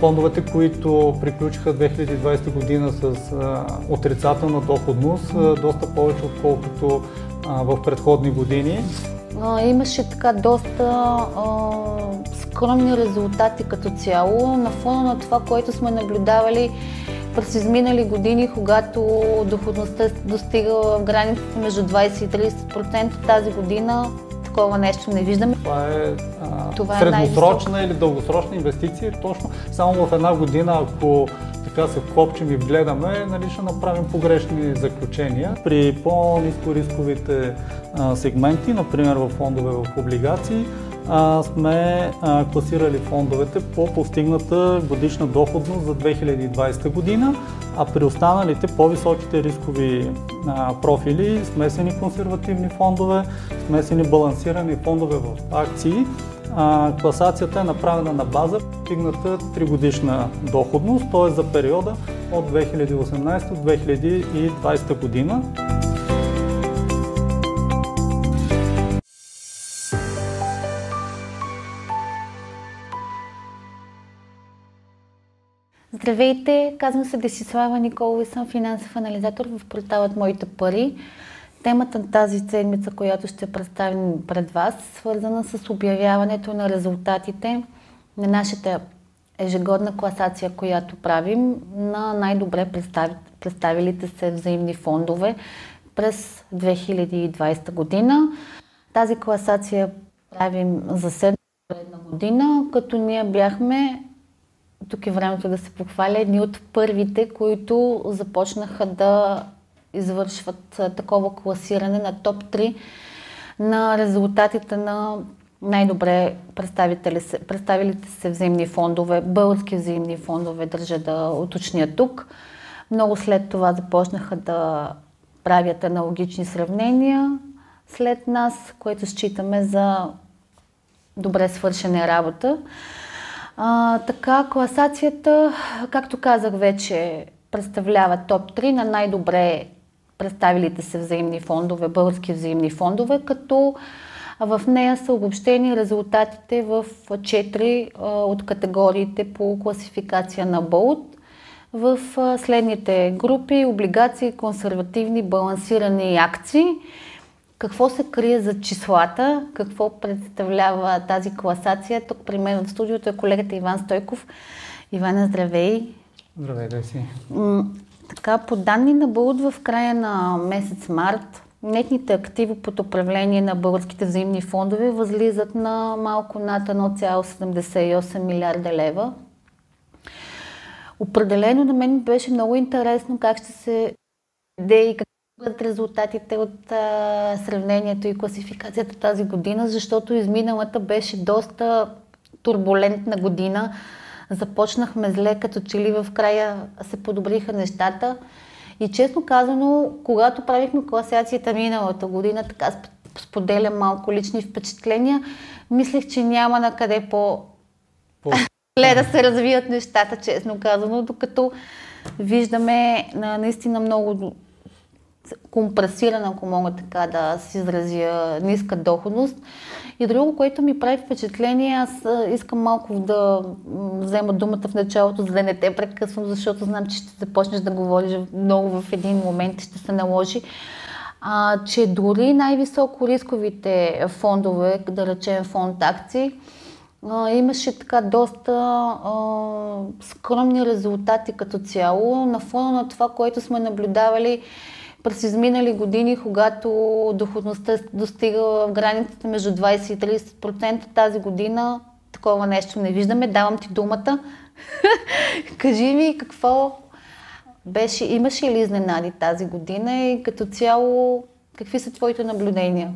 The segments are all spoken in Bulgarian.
Фондовете, които приключиха 2020 година с отрицателна доходност, доста повече отколкото в предходни години. Имаше така доста скромни резултати като цяло на фона на това, което сме наблюдавали през изминали години, когато доходността е достигала границата между 20 и 30%, тази година такова нещо не виждаме. Това е, а, Това е средносрочна или дългосрочна инвестиция. Точно само в една година, ако така се вкопчим и гледаме, нали, ще направим погрешни заключения. При по-низко рисковите а, сегменти, например в фондове в облигации, а, сме а, класирали фондовете по постигната годишна доходност за 2020 година, а при останалите по-високите рискови а, профили, смесени консервативни фондове, смесени балансирани фондове в акции, а, класацията е направена на база постигната 3 годишна доходност, т.е. за периода от 2018 до 2020 година. Здравейте, казвам се Десислава Николова и съм финансов анализатор в порталът Моите пари. Темата на тази седмица, която ще представим пред вас, свързана с обявяването на резултатите на нашата ежегодна класация, която правим на най-добре представилите се взаимни фондове през 2020 година. Тази класация правим за 7 година, като ние бяхме тук е времето да се похваля, едни от първите, които започнаха да извършват такова класиране на топ 3 на резултатите на най-добре представилите се взаимни фондове, български взаимни фондове, държа да уточня тук. Много след това започнаха да правят аналогични сравнения след нас, което считаме за добре свършена работа. А, така, класацията, както казах вече, представлява топ 3 на най-добре представилите се взаимни фондове, български взаимни фондове, като в нея са обобщени резултатите в 4 а, от категориите по класификация на БОЛТ. В следните групи облигации, консервативни, балансирани акции – какво се крие за числата? Какво представлява тази класация? Тук при мен в студиото е колегата Иван Стойков. Ивана, здравей! Здравей, да си! така, по данни на БУД в края на месец март, нетните активи под управление на българските взаимни фондове възлизат на малко над 1,78 милиарда лева. Определено на мен беше много интересно как ще се даде и бъдат резултатите от а, сравнението и класификацията тази година, защото изминалата беше доста турбулентна година. Започнахме зле, като че ли в края се подобриха нещата. И честно казано, когато правихме класацията миналата година, така споделям малко лични впечатления, мислех, че няма на къде по... по... да се развият нещата, честно казано, докато виждаме наистина много компресирана, ако мога така да си изразя, ниска доходност. И друго, което ми прави впечатление, аз искам малко да взема думата в началото, за да не те прекъсвам, защото знам, че ще започнеш да говориш много в един момент, ще се наложи. А, че дори най-високо рисковите фондове, да речем фонд акции, а, имаше така доста а, скромни резултати като цяло на фона на това, което сме наблюдавали през изминали години, когато доходността достигала в границата между 20 и 30%, тази година такова нещо не виждаме. Давам ти думата. Кажи ми какво беше, имаше ли изненади тази година и като цяло какви са твоите наблюдения?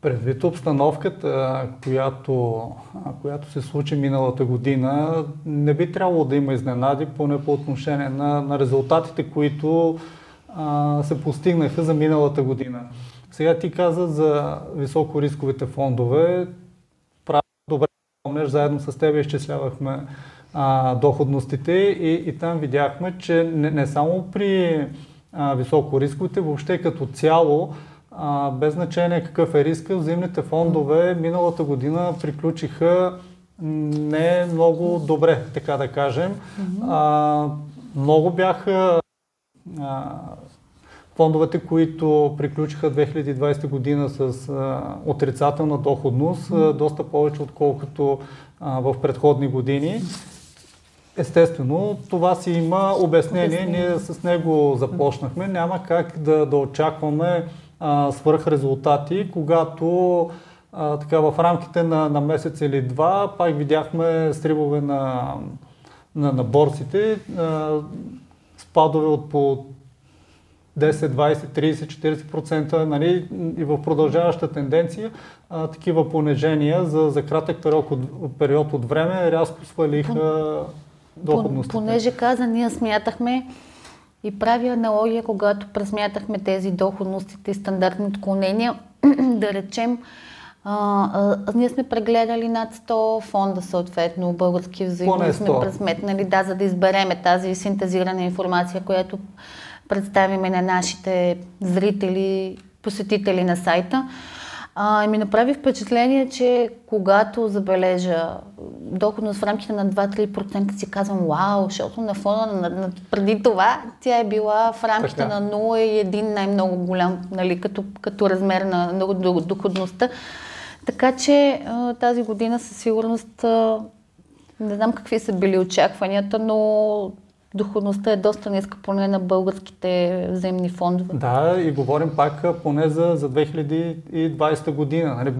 Предвид обстановката, която, която се случи миналата година, не би трябвало да има изненади, поне по отношение на, на резултатите, които а, се постигнаха за миналата година. Сега ти каза за високорисковите фондове. Правилно добре помнеш, заедно с теб изчислявахме а, доходностите и, и там видяхме, че не, не само при а, високорисковите, въобще като цяло, а, без значение какъв е риска, взаимните фондове миналата година приключиха не много добре, така да кажем. А, много бяха а, фондовете, които приключиха 2020 година с а, отрицателна доходност, а, доста повече отколкото а, в предходни години. Естествено, това си има обяснение. Ние с него започнахме. Няма как да, да очакваме а, свърх резултати, когато а, така, в рамките на, на месец или два пак видяхме стрибове на, на, на борсите, а, спадове от по 10, 20, 30, 40%, нали, и в продължаваща тенденция а, такива понижения за, за кратък период от, период от време рязко свалиха доходностите. Понеже каза, ние смятахме и прави аналогия, когато пресмятахме тези доходностите и стандартни отклонения, да речем, а, а, ние сме прегледали над 100 фонда, съответно, български взаимно сме пресметнали, да, за да избереме тази синтезирана информация, която представиме на нашите зрители, посетители на сайта. А, ми направи впечатление, че когато забележа доходност в рамките на 2-3% си казвам, вау, защото на фона на, на, преди това тя е била в рамките така. на 0 и 1 най-много голям, нали, като, като размер на, на доходността. Така че тази година със сигурност не знам какви са били очакванията, но доходността е доста ниска, поне на българските взаимни фондове. Да, и говорим пак поне за, за 2020 година. Нали,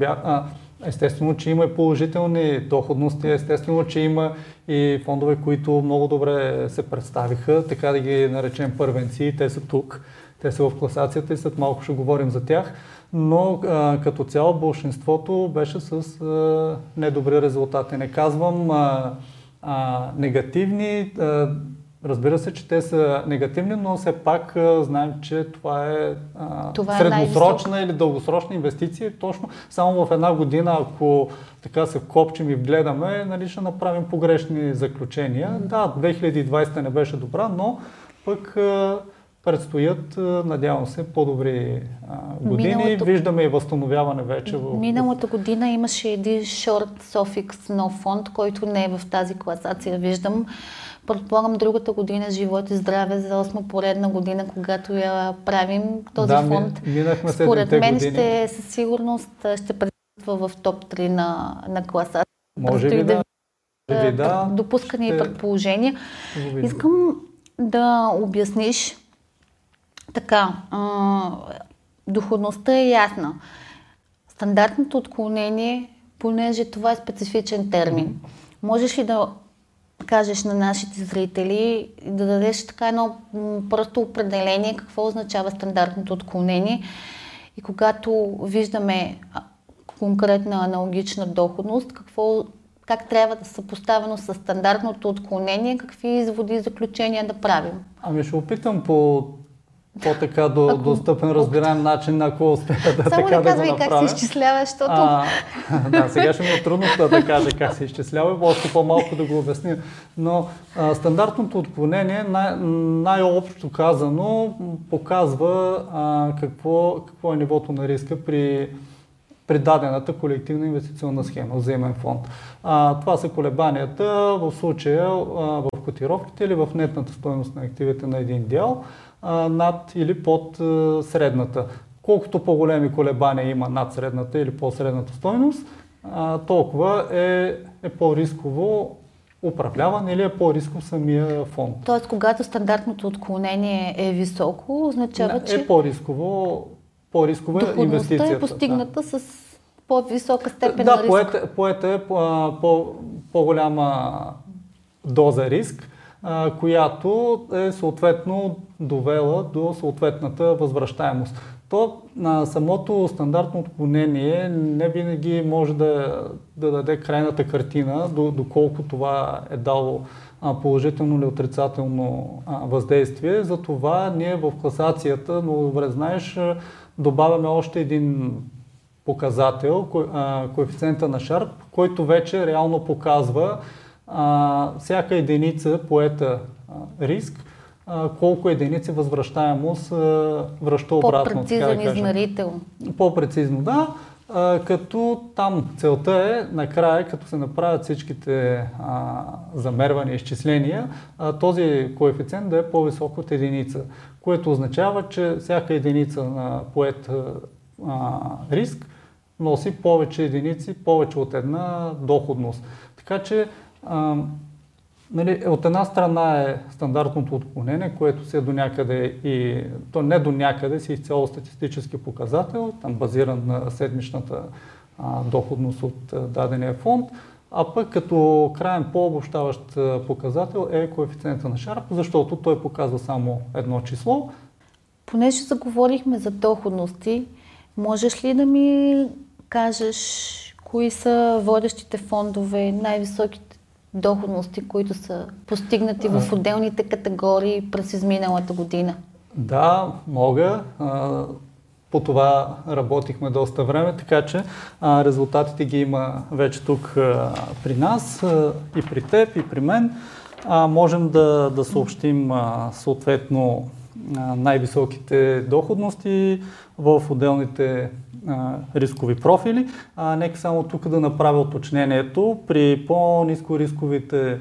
естествено, че има и положителни доходности, естествено, че има и фондове, които много добре се представиха, така да ги наречем първенци, те са тук, те са в класацията и след малко ще говорим за тях но а, като цяло большинството беше с а, недобри резултати. Не казвам а, а, негативни, а, разбира се, че те са негативни, но все пак а, знаем, че това е, а, това е средносрочна или дългосрочна инвестиция. Точно само в една година, ако така се копчим и вгледаме, нали, ще направим погрешни заключения. Да, 2020 не беше добра, но пък а, предстоят, надявам се, по-добри години. Миналото... Виждаме и възстановяване вече. В... Миналата година имаше един шорт Sofix нов фонд, който не е в тази класация. Виждам. Предполагам другата година живот и здраве за 8 поредна година, когато я правим този да, фонд. Минахме Според мен години. ще със сигурност ще присъства в топ 3 на, на класация. Може би да. да, да допускане ще... предположения. Искам да обясниш така, а, доходността е ясна. Стандартното отклонение, понеже това е специфичен термин, можеш ли да кажеш на нашите зрители да дадеш така едно просто определение какво означава стандартното отклонение и когато виждаме конкретна аналогична доходност, какво, как трябва да са поставено с стандартното отклонение, какви изводи и заключения да правим? Ами ще опитам по по-така до, ако, достъпен, разбираем начин, ако успея да Само така да го направя. как се изчислява, защото... А, да, сега ще ми е трудно да кажа как се изчислява, още по-малко да го обясня. Но а, стандартното отклонение, най- най-общо казано, показва а, какво, какво е нивото на риска при при дадената колективна инвестиционна схема, взаимен фонд. А, това са колебанията в случая а, в котировките или в нетната стоеност на активите на един дял а, над или под а, средната. Колкото по-големи колебания има над средната или по-средната стойност, а, толкова е, е по-рисково управляван или е по-рисков самия фонд. Тоест, когато стандартното отклонение е високо, означава, Не, че... Е по-рисково, по-рискова е инвестицията. е постигната да. с по-висока степен да, на риск. Да, поета е по, по, по-голяма доза риск, която е съответно довела до съответната възвръщаемост. То на самото стандартно отклонение не винаги може да, да даде крайната картина, доколко това е дало положително или отрицателно въздействие. Затова ние в класацията, много добре знаеш, добавяме още един показател, коефициента на Шарп, който вече реално показва а, всяка единица поета а, риск, а, колко единици възвръщаемост а, връща обратно. По-прецизен измерител. По-прецизно, да. а, като там целта е накрая, като се направят всичките а, замервания, изчисления, а, този коефициент да е по-висок от единица, което означава, че всяка единица на поет а, риск носи повече единици, повече от една доходност. Така че Нали, от една страна е стандартното отклонение, което си е до някъде и то не до някъде си изцяло статистически показател, там базиран на седмичната а, доходност от а, дадения фонд, а пък като крайен по-обобщаващ показател е коефициента на Шарп, защото той показва само едно число. Понеже заговорихме за доходности, можеш ли да ми кажеш кои са водещите фондове, най-високите доходности, които са постигнати в отделните категории през изминалата година? Да, мога. По това работихме доста време, така че резултатите ги има вече тук при нас и при теб, и при мен. Можем да, да съобщим съответно най-високите доходности в отделните рискови профили. А, нека само тук да направя уточнението. При по-низко рисковите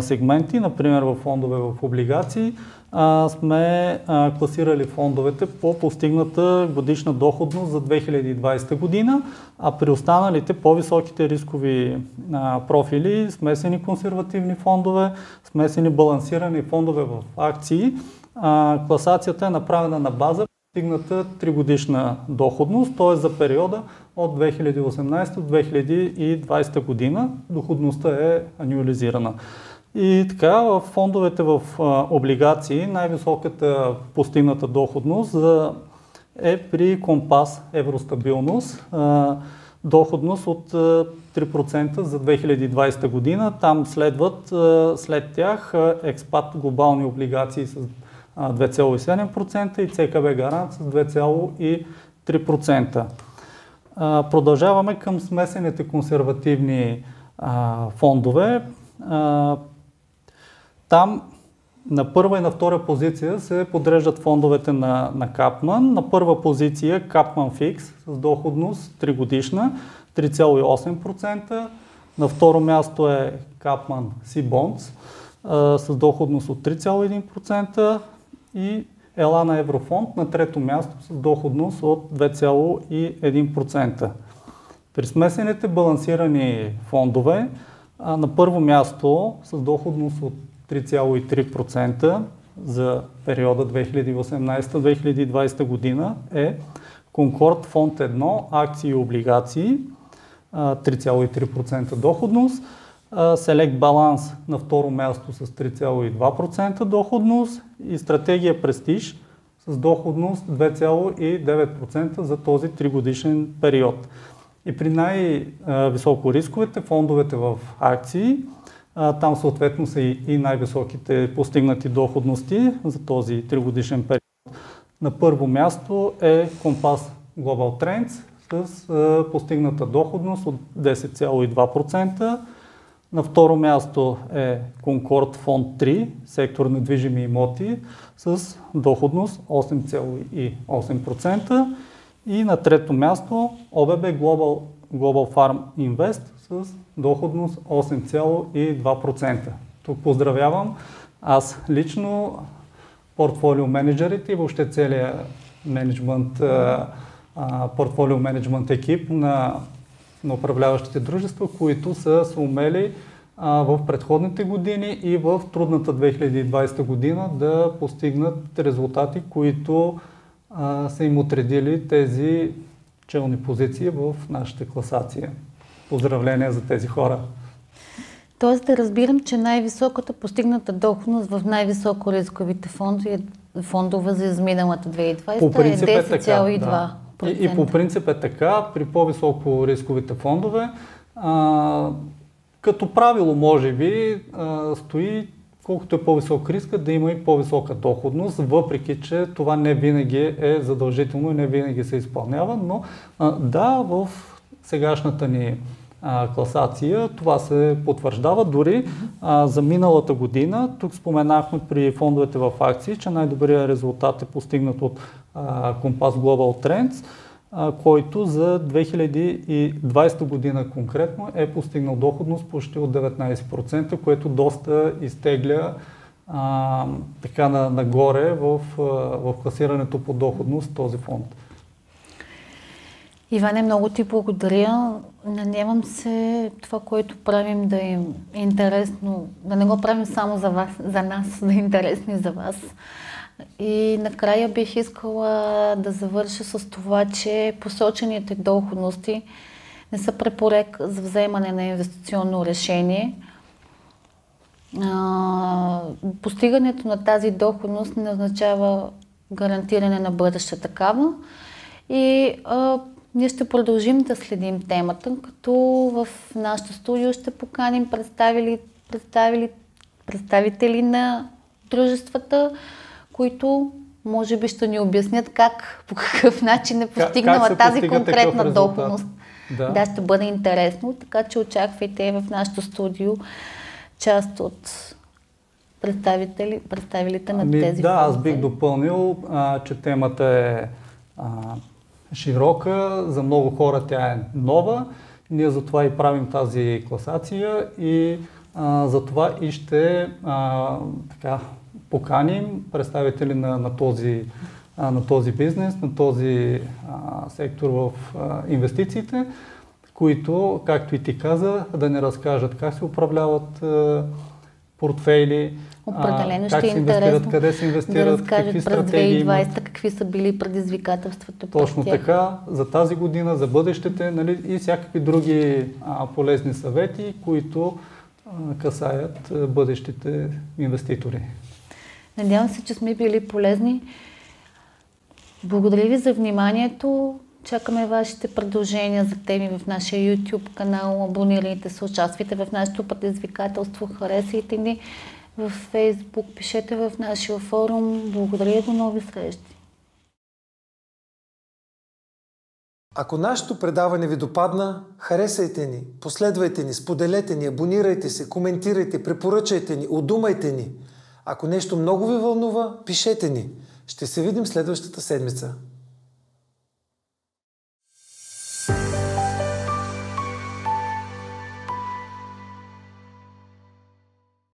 сегменти, например в фондове в облигации, а, сме а, класирали фондовете по постигната годишна доходност за 2020 година, а при останалите по-високите рискови а, профили, смесени консервативни фондове, смесени балансирани фондове в акции, а, класацията е направена на база стигната 3 годишна доходност, т.е. за периода от 2018 до 2020 година доходността е анюализирана. И така, в фондовете в а, облигации най-високата постигната доходност е при компас евростабилност. А, доходност от 3% за 2020 година. Там следват след тях експат глобални облигации с 2,7% и ЦКБ гарант с 2,3%. Продължаваме към смесените консервативни фондове. Там на първа и на втора позиция се подреждат фондовете на, на Капман. На първа позиция Капман Фикс с доходност 3 годишна 3,8%. На второ място е Капман Си Bonds с доходност от 3,1% и ела на Еврофонд на трето място с доходност от 2,1%. При смесените балансирани фондове на първо място с доходност от 3,3% за периода 2018-2020 година е Конкорд фонд 1 акции и облигации 3,3% доходност Select Balance на второ място с 3,2% доходност и стратегия Prestige с доходност 2,9% за този 3 годишен период. И при най-високо рисковете, фондовете в акции, там съответно са и най-високите постигнати доходности за този 3 годишен период. На първо място е Компас Global Trends с постигната доходност от 10,2%, на второ място е Concord Фонд 3, сектор недвижими имоти с доходност 8,8%. И на трето място ОББ Global, Global Farm Invest с доходност 8,2%. Тук поздравявам аз лично, портфолио менеджерите и въобще целият менеджмент, портфолио менеджмент екип на на управляващите дружества, които са се умели в предходните години и в трудната 2020 година да постигнат резултати, които а, са им отредили тези челни позиции в нашата класация. Поздравления за тези хора! Тоест да разбирам, че най-високата постигната доходност в най-високо рисковите фондове, фондове за изминалата 2020 е 10,2%. Да. И, и по принцип е така, при по-високо рисковите фондове, а, като правило, може би, а, стои колкото е по-висок риска, да има и по-висока доходност, въпреки че това не винаги е задължително и не винаги се изпълнява, но а, да, в сегашната ни а, класация това се потвърждава. Дори а, за миналата година, тук споменахме при фондовете в акции, че най-добрият резултат е постигнат от Compass Global Trends. който за 2020 година конкретно е постигнал доходност почти от 19%, което доста изтегля а, така на, нагоре в, в класирането по доходност този фонд. Иване, много ти благодаря. Надявам се това, което правим да е интересно, да не го правим само за вас, за нас, да е интересно и за вас. И накрая бих искала да завърша с това, че посочените доходности не са препорък за вземане на инвестиционно решение. Постигането на тази доходност не означава гарантиране на бъдеща такава. И а, ние ще продължим да следим темата, като в нашото студио ще поканим представители, представители, представители на дружествата, които може би ще ни обяснят как, по какъв начин е постигнала как, тази конкретна доходност. Да. да, ще бъде интересно, така че очаквайте в нашото студио част от представители, представителите на ами, тези Да, аз бих допълнил, а, че темата е а, широка, за много хора тя е нова. Ние затова и правим тази класация и а, затова и ще а, така, поканим представители на, на, този, а, на този бизнес, на този а, сектор в а, инвестициите, които, както и ти каза, да не разкажат как се управляват а, портфейли, Определено ще е интересно къде се инвестират, да какви през 2020 какви са били предизвикателствата. Точно тях. така, за тази година, за бъдещите нали, и всякакви други а, полезни съвети, които а, касаят а, бъдещите инвеститори. Надявам се, че сме били полезни. Благодаря ви за вниманието. Чакаме вашите предложения за теми в нашия YouTube канал. Абонирайте се, участвайте в нашето предизвикателство, харесайте ни в Facebook, пишете в нашия форум. Благодаря до нови срещи. Ако нашето предаване ви допадна, харесайте ни, последвайте ни, споделете ни, абонирайте се, коментирайте, препоръчайте ни, удумайте ни. Ако нещо много ви вълнува, пишете ни. Ще се видим следващата седмица.